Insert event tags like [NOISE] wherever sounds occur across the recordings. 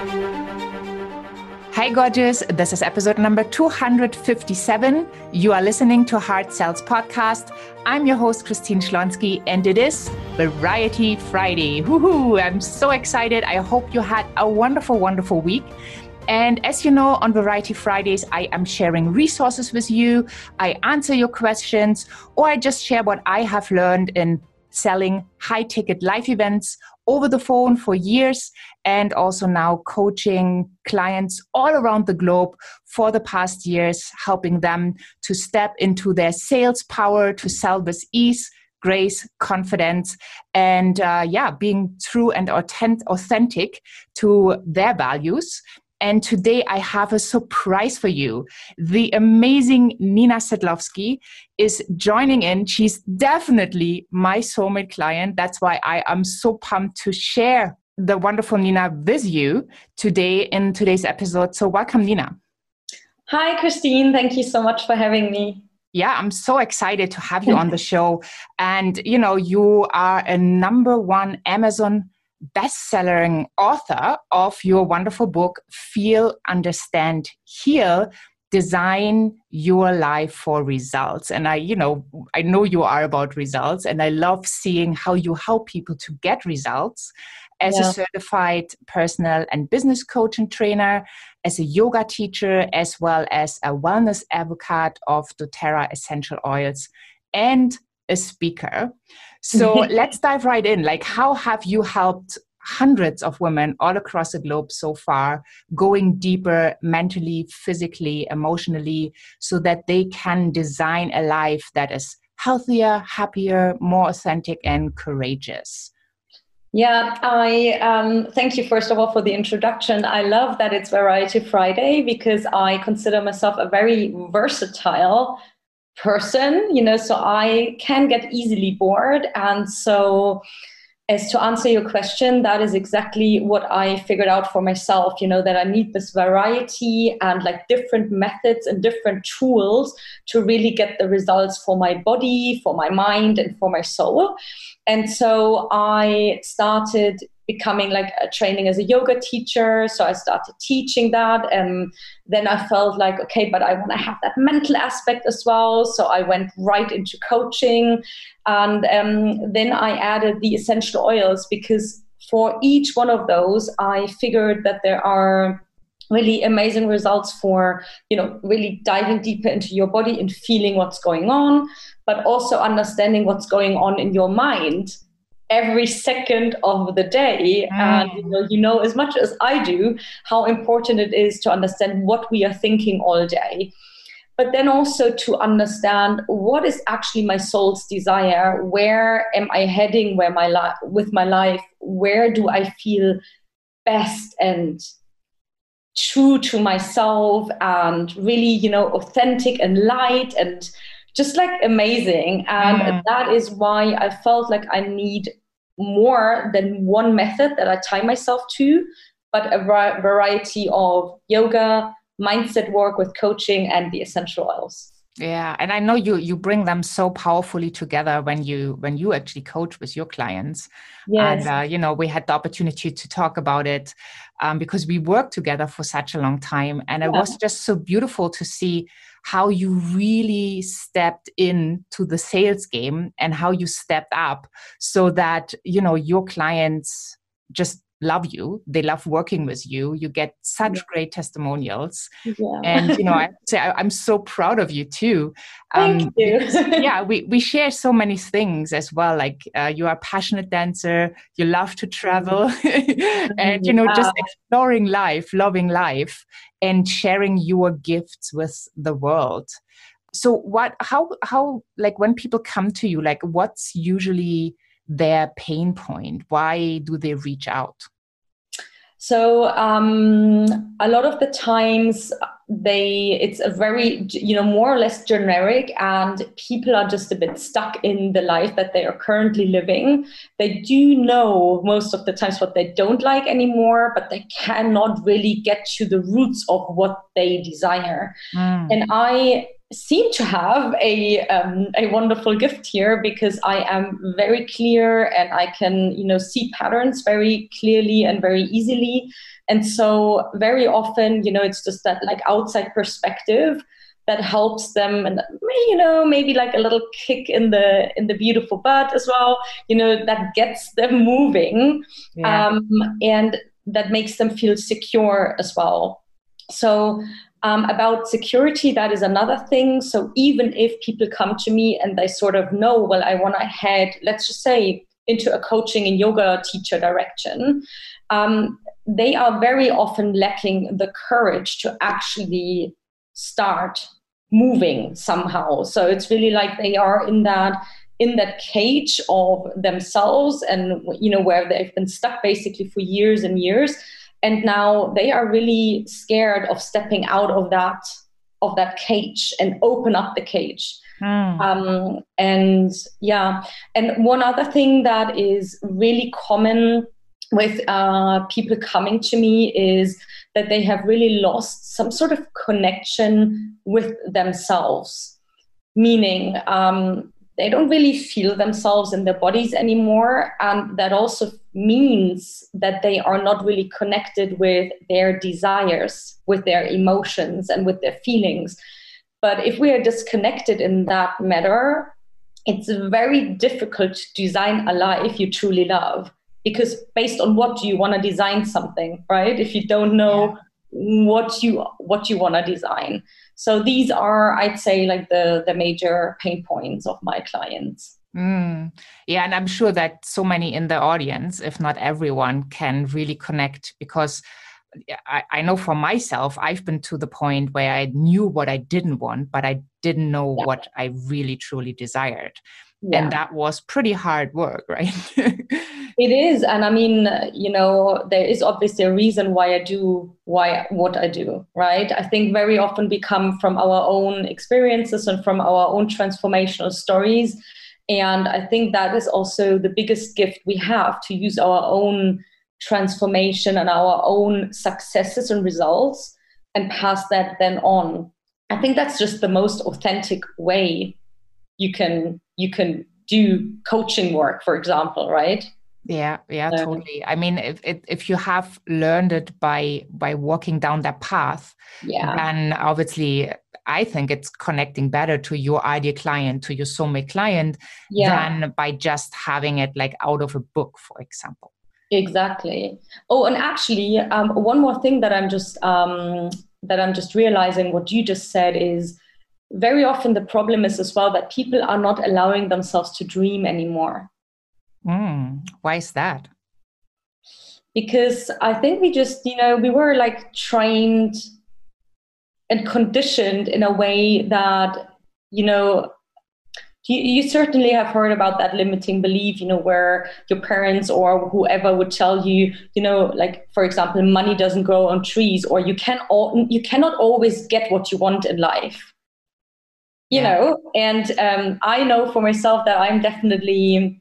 Hi, gorgeous. This is episode number 257. You are listening to Heart Sells Podcast. I'm your host, Christine Schlonski, and it is Variety Friday. Woohoo! I'm so excited. I hope you had a wonderful, wonderful week. And as you know, on Variety Fridays, I am sharing resources with you. I answer your questions, or I just share what I have learned in selling high ticket live events over the phone for years and also now coaching clients all around the globe for the past years, helping them to step into their sales power to sell with ease, grace, confidence, and uh, yeah, being true and authentic to their values and today I have a surprise for you. The amazing Nina Sedlovsky is joining in. She's definitely my soulmate client. That's why I am so pumped to share the wonderful Nina with you today in today's episode. So, welcome, Nina. Hi, Christine. Thank you so much for having me. Yeah, I'm so excited to have you on the [LAUGHS] show. And, you know, you are a number one Amazon best-selling author of your wonderful book feel understand heal design your life for results. And i you know i know you are about results and i love seeing how you help people to get results. As yeah. a certified personal and business coach and trainer as a yoga teacher as well as a wellness advocate of doTERRA essential oils. And a speaker so [LAUGHS] let's dive right in. Like, how have you helped hundreds of women all across the globe so far going deeper mentally, physically, emotionally, so that they can design a life that is healthier, happier, more authentic, and courageous? Yeah, I um, thank you first of all for the introduction. I love that it's Variety Friday because I consider myself a very versatile person, you know, so I can get easily bored. And so, as to answer your question, that is exactly what I figured out for myself, you know, that I need this variety and like different methods and different tools to really get the results for my body, for my mind, and for my soul. And so I started becoming like a training as a yoga teacher. So I started teaching that. And then I felt like, okay, but I want to have that mental aspect as well. So I went right into coaching. And um, then I added the essential oils because for each one of those, I figured that there are really amazing results for you know really diving deeper into your body and feeling what's going on but also understanding what's going on in your mind every second of the day mm. and you know, you know as much as i do how important it is to understand what we are thinking all day but then also to understand what is actually my soul's desire where am i heading where my life with my life where do i feel best and true to myself and really you know authentic and light and just like amazing and mm. that is why i felt like i need more than one method that I tie myself to, but a variety of yoga, mindset work with coaching, and the essential oils. Yeah, and I know you you bring them so powerfully together when you when you actually coach with your clients. Yes. And uh, you know, we had the opportunity to talk about it um, because we worked together for such a long time, and yeah. it was just so beautiful to see how you really stepped into the sales game and how you stepped up so that you know your clients just love you they love working with you you get such yeah. great testimonials yeah. and you know i [LAUGHS] say I, am so proud of you too um, Thank you. [LAUGHS] yeah we, we share so many things as well like uh, you are a passionate dancer you love to travel mm-hmm. [LAUGHS] and you know yeah. just exploring life loving life and sharing your gifts with the world so what how how like when people come to you like what's usually their pain point? Why do they reach out? So um, a lot of the times they it's a very you know more or less generic and people are just a bit stuck in the life that they are currently living they do know most of the times what they don't like anymore but they cannot really get to the roots of what they desire mm. and i seem to have a um, a wonderful gift here because I am very clear and I can you know see patterns very clearly and very easily. And so very often, you know, it's just that like outside perspective that helps them and you know maybe like a little kick in the in the beautiful butt as well you know that gets them moving yeah. um, and that makes them feel secure as well so um, about security, that is another thing. So even if people come to me and they sort of know, well, I want to head, let's just say, into a coaching and yoga teacher direction, um, they are very often lacking the courage to actually start moving somehow. So it's really like they are in that in that cage of themselves and you know where they've been stuck basically for years and years and now they are really scared of stepping out of that of that cage and open up the cage mm. um, and yeah and one other thing that is really common with uh, people coming to me is that they have really lost some sort of connection with themselves meaning um, they don't really feel themselves in their bodies anymore. And that also means that they are not really connected with their desires, with their emotions, and with their feelings. But if we are disconnected in that matter, it's very difficult to design a life you truly love because based on what do you want to design something right if you don't know yeah what you what you want to design so these are i'd say like the the major pain points of my clients mm. yeah and i'm sure that so many in the audience if not everyone can really connect because I, I know for myself i've been to the point where i knew what i didn't want but i didn't know yeah. what i really truly desired yeah. and that was pretty hard work [LAUGHS] right it is and i mean you know there is obviously a reason why i do why what i do right? I think very often we come from our own experiences and from our own transformational stories. And i think that is also the biggest gift we have to use our own transformation and our own successes and results and pass that then on. I think that's just the most authentic way you can you can do coaching work for example right yeah yeah totally i mean if, if if you have learned it by by walking down that path yeah then obviously i think it's connecting better to your ideal client to your soulmate client yeah. than by just having it like out of a book for example exactly oh and actually um, one more thing that i'm just um, that i'm just realizing what you just said is very often the problem is as well that people are not allowing themselves to dream anymore. Mm, why is that? Because I think we just, you know, we were like trained and conditioned in a way that, you know, you, you certainly have heard about that limiting belief, you know, where your parents or whoever would tell you, you know, like for example, money doesn't grow on trees, or you can all, you cannot always get what you want in life you yeah. know and um, i know for myself that i'm definitely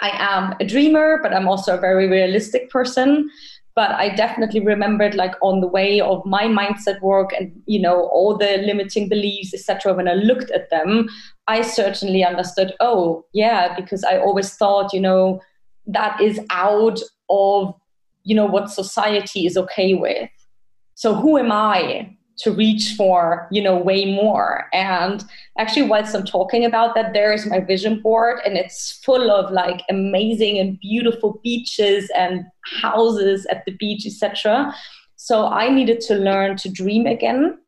i am a dreamer but i'm also a very realistic person. But i definitely remembered like on the way of my mindset work and you know all the limiting beliefs etc when i looked at them i certainly understood oh yeah because i always thought you know that is out of you know what society is okay with. So who am i to reach for you know way more. And actually whilst i'm talking about that there is my vision board and it's full of like amazing and beautiful beaches and houses at the beach etc so i needed to learn to dream again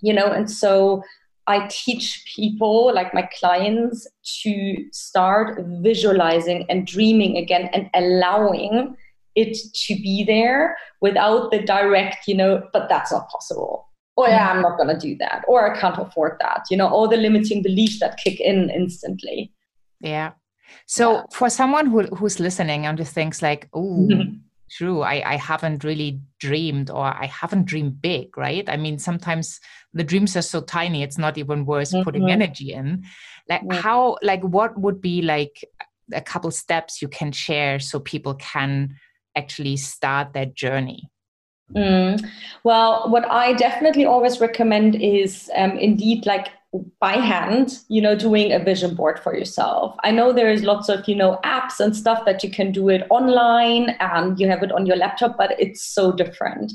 you know and so i teach people like my clients to start visualizing and dreaming again and allowing it to be there without the direct you know but that's not possible oh yeah i'm not going to do that or i can't afford that you know all the limiting beliefs that kick in instantly yeah so yeah. for someone who, who's listening and just thinks like oh mm-hmm. true I, I haven't really dreamed or i haven't dreamed big right i mean sometimes the dreams are so tiny it's not even worth mm-hmm. putting energy in like mm-hmm. how like what would be like a couple steps you can share so people can actually start that journey Mm. Well, what I definitely always recommend is um, indeed like by hand you know doing a vision board for yourself i know there is lots of you know apps and stuff that you can do it online and you have it on your laptop but it's so different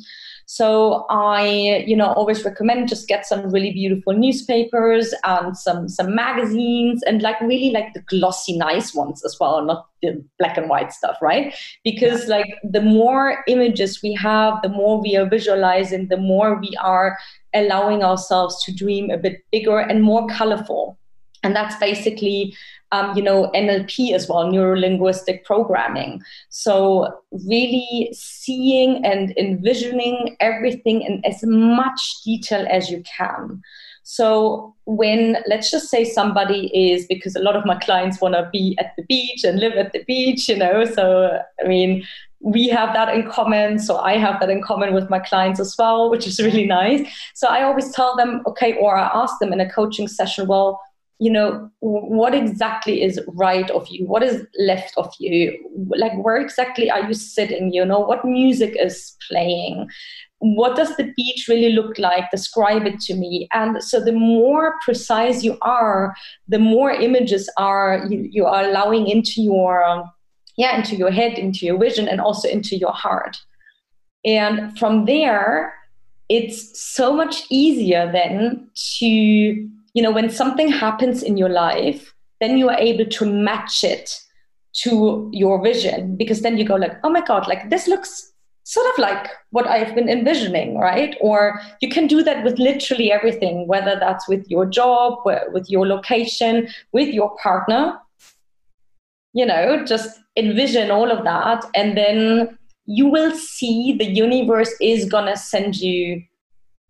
so I, you know, always recommend just get some really beautiful newspapers and some some magazines and like really like the glossy nice ones as well, not the black and white stuff, right? Because like the more images we have, the more we are visualizing, the more we are allowing ourselves to dream a bit bigger and more colorful. And that's basically um, you know, NLP as well, neuro linguistic programming. So, really seeing and envisioning everything in as much detail as you can. So, when let's just say somebody is, because a lot of my clients want to be at the beach and live at the beach, you know, so I mean, we have that in common. So I have that in common with my clients as well, which is really nice. So I always tell them, okay, or I ask them in a coaching session, well, you know what exactly is right of you? What is left of you? Like where exactly are you sitting? You know what music is playing? What does the beach really look like? Describe it to me. And so the more precise you are the more images are you, you are allowing into your yeah into your head into your vision and also into your heart. And from there it's so much easier then to you know, when something happens in your life, then you are able to match it to your vision because then you go like, oh my God, like this looks sort of like what I've been envisioning, right? Or you can do that with literally everything, whether that's with your job, with your location, with your partner. You know, just envision all of that. And then you will see the universe is going to send you,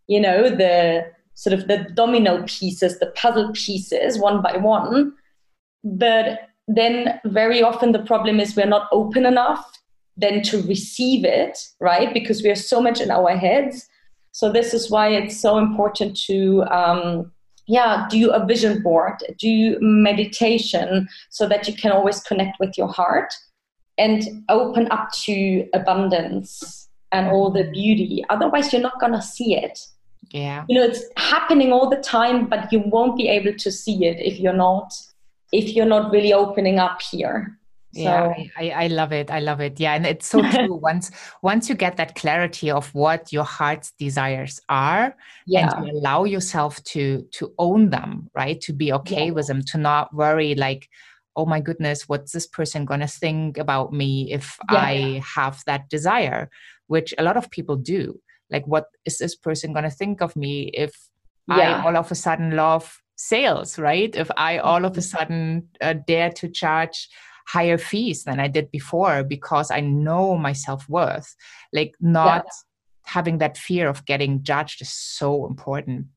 you know, the sort of the domino pieces, the puzzle pieces, one by one. But then very often the problem is we're not open enough then to receive it, right? Because we are so much in our heads. So this is why it's so important to um, yeah do a vision board do meditation so that you can always connect with your heart and open up to abundance and all the beauty otherwise you're not going to see it yeah you know it's happening all the time but you won't be able to see it if you're not if you're not really opening up here so. yeah I, I love it i love it yeah and it's so true [LAUGHS] once once you get that clarity of what your heart's desires are yeah. and you allow yourself to to own them right to be okay yeah. with them to not worry like oh my goodness what's this person going to think about me if yeah. i have that desire which a lot of people do like what is this person going to think of me if yeah. i all of a sudden love sales right if i all of a mm-hmm. sudden uh, dare to charge higher fees than i did before because i know my self-worth like not yeah. having that fear of getting judged is so important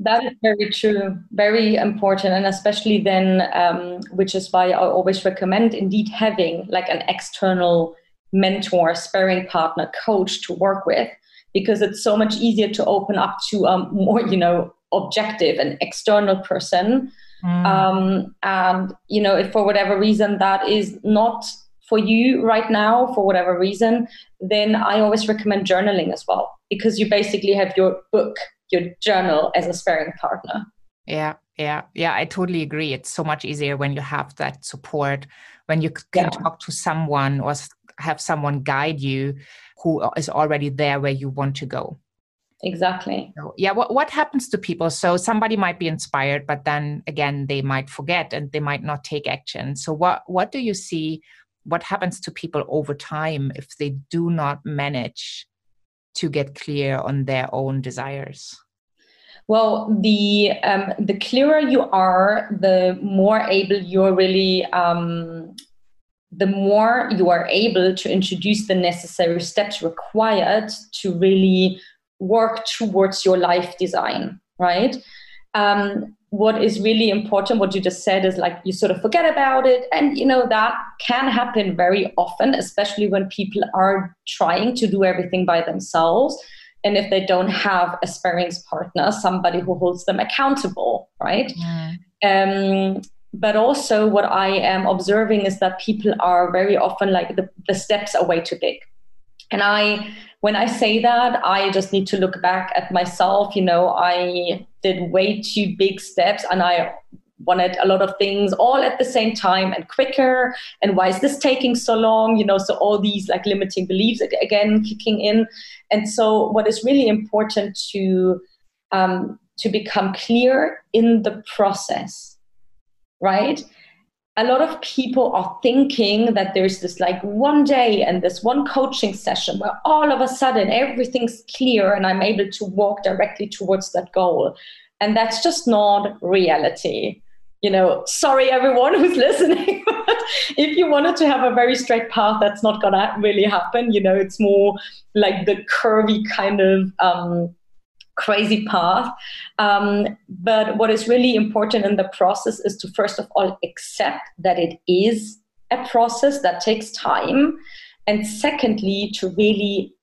that is very true, very important, and especially then, um, which is why I always recommend indeed having like an external mentor, sparring partner, coach to work with, because it's so much easier to open up to a more, you know, objective and external person. Mm. Um, and, you know, if for whatever reason that is not for you right now, for whatever reason, then I always recommend journaling as well, because you basically have your book, your journal as a sparring partner. Yeah, yeah, yeah. I totally agree. It's so much easier when you have that support, when you can yeah. talk to someone or have someone guide you who is already there where you want to go. Exactly. So, yeah what, what happens to people? So somebody might be inspired but then again they might forget and they might not take action. So what what do you see what happens to people over time if they do not manage to get clear on their own desires well the um, the clearer you are the more able you're really um, the more you are able to introduce the necessary steps required to really work towards your life design, right? Um, what is really important, what you just said, is like you sort of forget about it. And, you know, that can happen very often, especially when people are trying to do everything by themselves. And if they don't have a sparings partner, somebody who holds them accountable, right? Um, but also what i am observing is that people are very often like the, the steps are way too big and i when I say that, I just need to look back at myself. You know, I did way too big steps and I wanted a lot of things all at the same time and quicker and why is this taking so long you know so all these like limiting beliefs again kicking in and so what is really important to um, to become clear in the process right a lot of people are thinking that there's this like one day and this one coaching session where all of a sudden everything's clear and I'm able to walk directly towards that goal. And that's just not reality. You know, sorry everyone [LAUGHS] who's listening. [LAUGHS] if you wanted to have a very straight path, that's not gonna really happen. You know, it's more like the curvy kind of um, crazy path. Um, but what is really important in the process is to first of all accept that it is a process that takes time. And secondly, to really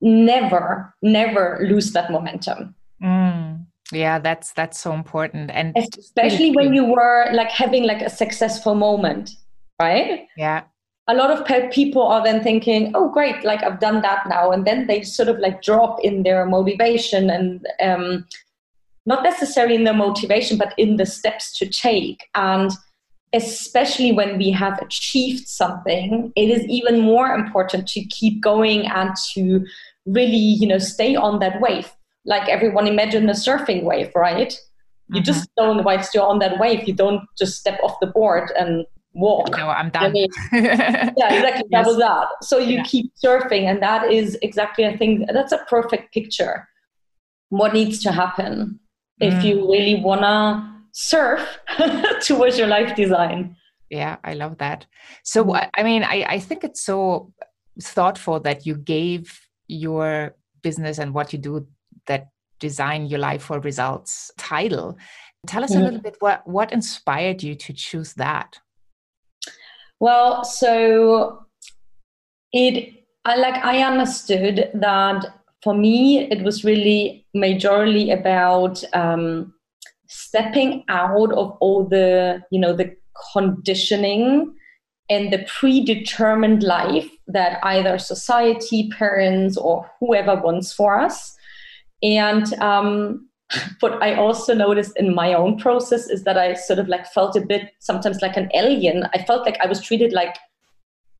never, never lose that momentum. Mm. Yeah, that's that's so important, and especially when you were like having like a successful moment, right? Yeah, a lot of people are then thinking, oh, great, like I've done that now. And then they sort of like drop in their motivation and um, not necessarily in their motivation, but in the steps to take. And especially when we have achieved something, it is even more important to keep going and to really, you know, stay on that wave. Like everyone imagine a surfing wave, right? You mm-hmm. just don't, whilst you're on that wave, you don't just step off the board and walk. No, I'm done. I mean, [LAUGHS] yeah, exactly. That was that. So you yeah. keep surfing, and that is exactly, I think, that's a perfect picture. What needs to happen mm. if you really want to surf [LAUGHS] towards your life design? Yeah, I love that. So, mm. I mean, I, I think it's so thoughtful that you gave your business and what you do that design your life for results title. Tell us a mm. little bit what what inspired you to choose that. Well, so it I like I understood that for me it was really majorly about um, stepping out of all the you know the conditioning and the predetermined life that either society, parents, or whoever wants for us. And um, what I also noticed in my own process is that I sort of like felt a bit sometimes like an alien. I felt like I was treated like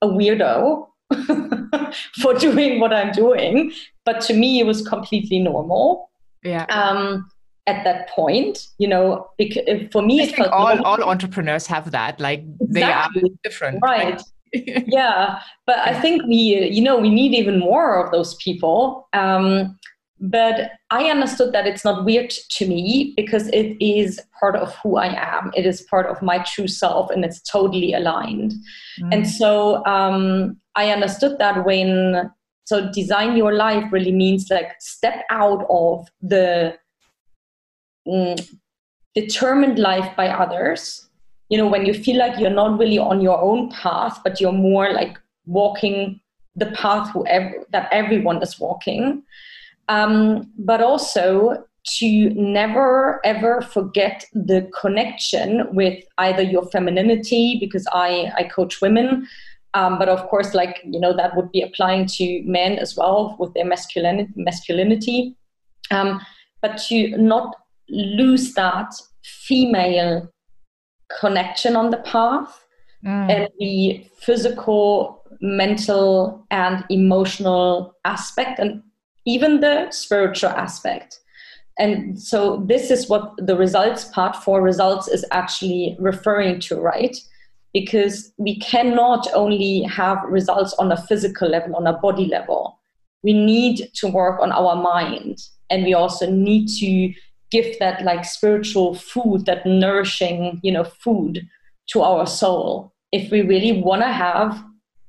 a weirdo [LAUGHS] for doing what I'm doing, but to me it was completely normal. Yeah. Um, at that point, you know, because for me, I it felt all all entrepreneurs have that. Like they are different, right? right? [LAUGHS] yeah, but I think we, you know, we need even more of those people. Um, but I understood that it's not weird to me because it is part of who I am. It is part of my true self and it's totally aligned. Mm. And so um, I understood that when, so design your life really means like step out of the mm, determined life by others. You know, when you feel like you're not really on your own path, but you're more like walking the path that everyone is walking um, but also to never ever forget the connection with either your femininity because i i coach women. Um, but of course like you know that would be applying to men as well with their masculinity masculinity. Um, but to not lose that female connection on the path mm. and the physical mental and emotional aspect. And even the spiritual aspect. And so this is what the results part for results is actually referring to, right? Because we cannot only have results on a physical level, on a body level. We need to work on our mind. And we also need to give that like spiritual food, that nourishing, you know, food to our soul if we really want to have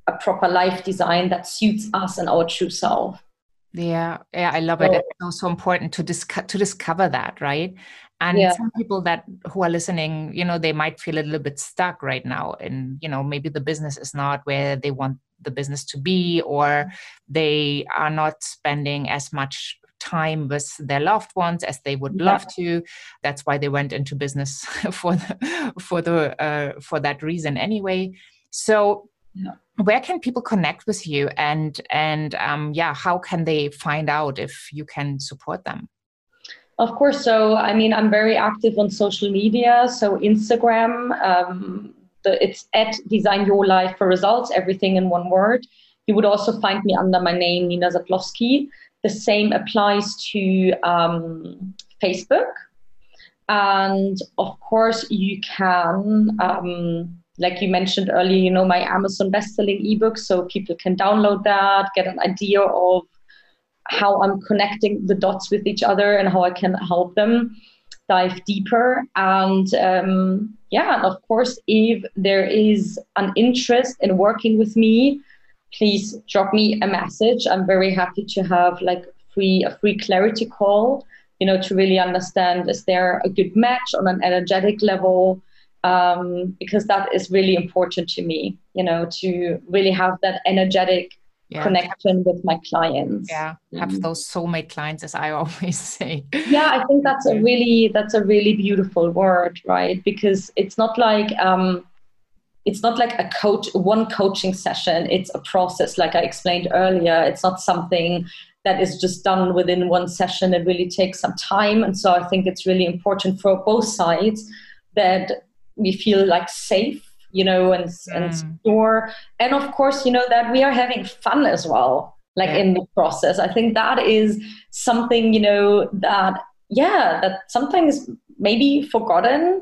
a proper life design that suits us and our true self. Yeah, yeah, I love it. It's so, so important to discuss to discover that, right? And yeah. some people that who are listening, you know, they might feel a little bit stuck right now, and you know, maybe the business is not where they want the business to be, or they are not spending as much time with their loved ones as they would yeah. love to. That's why they went into business [LAUGHS] for the for the uh, for that reason anyway. So yeah. where can people connect with you and and um, yeah how can they find out if you can support them? Of course. So i mean i'm very active on social media. So instagram um, the, it's at design your life for results everything in one word. You would also find me under my name nina zatlowski the same applies to um, facebook. And of course you can um, like you mentioned earlier, you know, my Amazon best-selling ebook, so people can download that, get an idea of how I'm connecting the dots with each other and how I can help them dive deeper. And um, yeah, and of course, if there is an interest in working with me, please drop me a message. I'm very happy to have like free a free clarity call, you know, to really understand is there a good match on an energetic level um, because that is really important to me, you know, to really have that energetic yeah. connection with my clients. Yeah, have mm. those soulmate clients, as I [LAUGHS] always say. Yeah, I think that's a really that's a really beautiful word, right? Because it's not like um, it's not like a coach one coaching session. It's a process, like I explained earlier. It's not something that is just done within one session. It really takes some time, and so I think it's really important for both sides that we feel like safe you know and, mm. and secure. And of course you know that we are having fun as well like yeah. in the process. I think that is something you know that yeah that sometimes maybe forgotten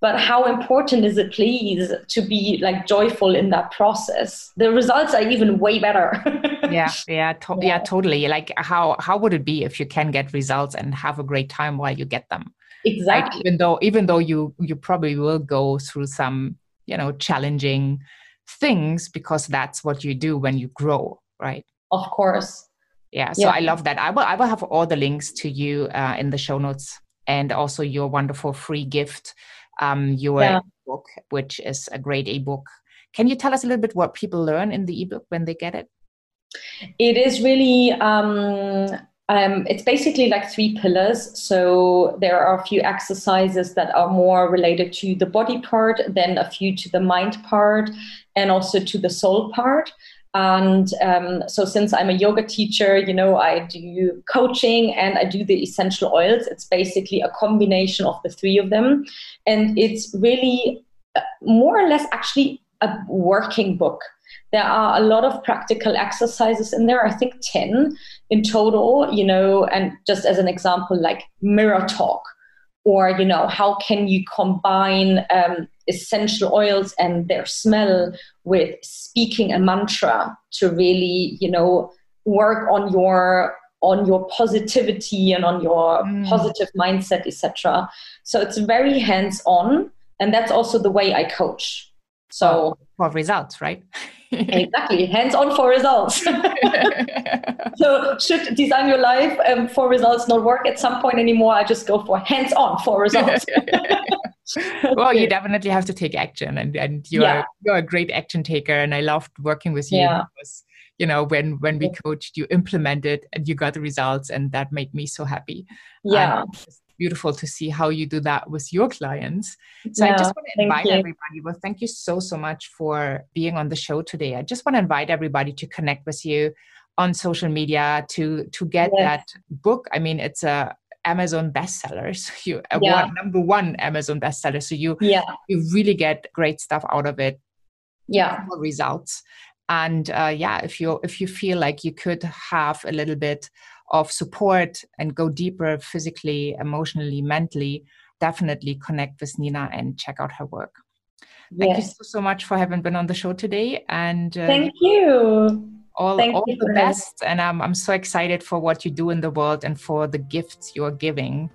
but how important is it please to be like joyful in that process? The results are even way better. [LAUGHS] Yeah yeah, to- yeah yeah. totally. Like how how would it be if you can get results and have a great time while you get them exactly. even though even though you you probably will go through some you know challenging things because that's what you do when you grow right? Of course. Yeah so yeah. i love that. I will i will have all the links to you uh, in the show notes and also your wonderful free gift um your yeah. book which is a great ebook. Can you tell us a little bit what people learn in the ebook when they get it? It is really um um, it's basically like three pillars. So there are a few exercises that are more related to the body part, then a few to the mind part, and also to the soul part. And um, so, since I'm a yoga teacher, you know, I do coaching and I do the essential oils. It's basically a combination of the three of them. And it's really uh, more or less actually a working book. There are a lot of practical exercises in there, I think 10 in total, you know, and just as an example, like mirror talk, or, you know, how can you combine um, essential oils and their smell with speaking a mantra to really, you know, work on your on your positivity and on your mm. positive mindset etc so it's very hands on and that's also the way i coach. So for results right [LAUGHS] [LAUGHS] exactly hands on for results. [LAUGHS] So should design your life um, for results not work at some point anymore i just go for hands on for results. [LAUGHS] Well you definitely have to take action and, and you're, yeah. you're a great action taker and i loved working with you yeah. because you know when when we coached you implemented and you got the results and that made me so happy. Yeah beautiful to see how you do that with your clients. So yeah, I just want to invite everybody. Well, thank you so, so much for being on the show today. I just want to invite everybody to connect with you on social media to to get yes. that book. I mean, it's a Amazon bestseller. [LAUGHS] So you yeah. one, number one Amazon bestseller. So you yeah. you really get great stuff out of it. Yeah. Results. And uh, yeah, if you if you feel like you could have a little bit of support and go deeper physically, emotionally, mentally, definitely connect with Nina and check out her work. Thank yes. you so, so, much for having been on the show today. And uh, thank you. All, thank all you the best. And I'm, I'm so excited for what you do in the world and for the gifts you're giving.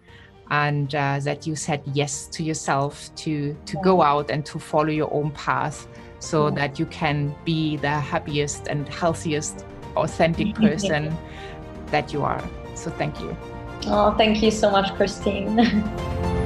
And uh, that you said yes to yourself to to go out and to follow your own path so that you can be the happiest and healthiest authentic person that you are. So thank you. Oh, thank you so much, Christine. [LAUGHS]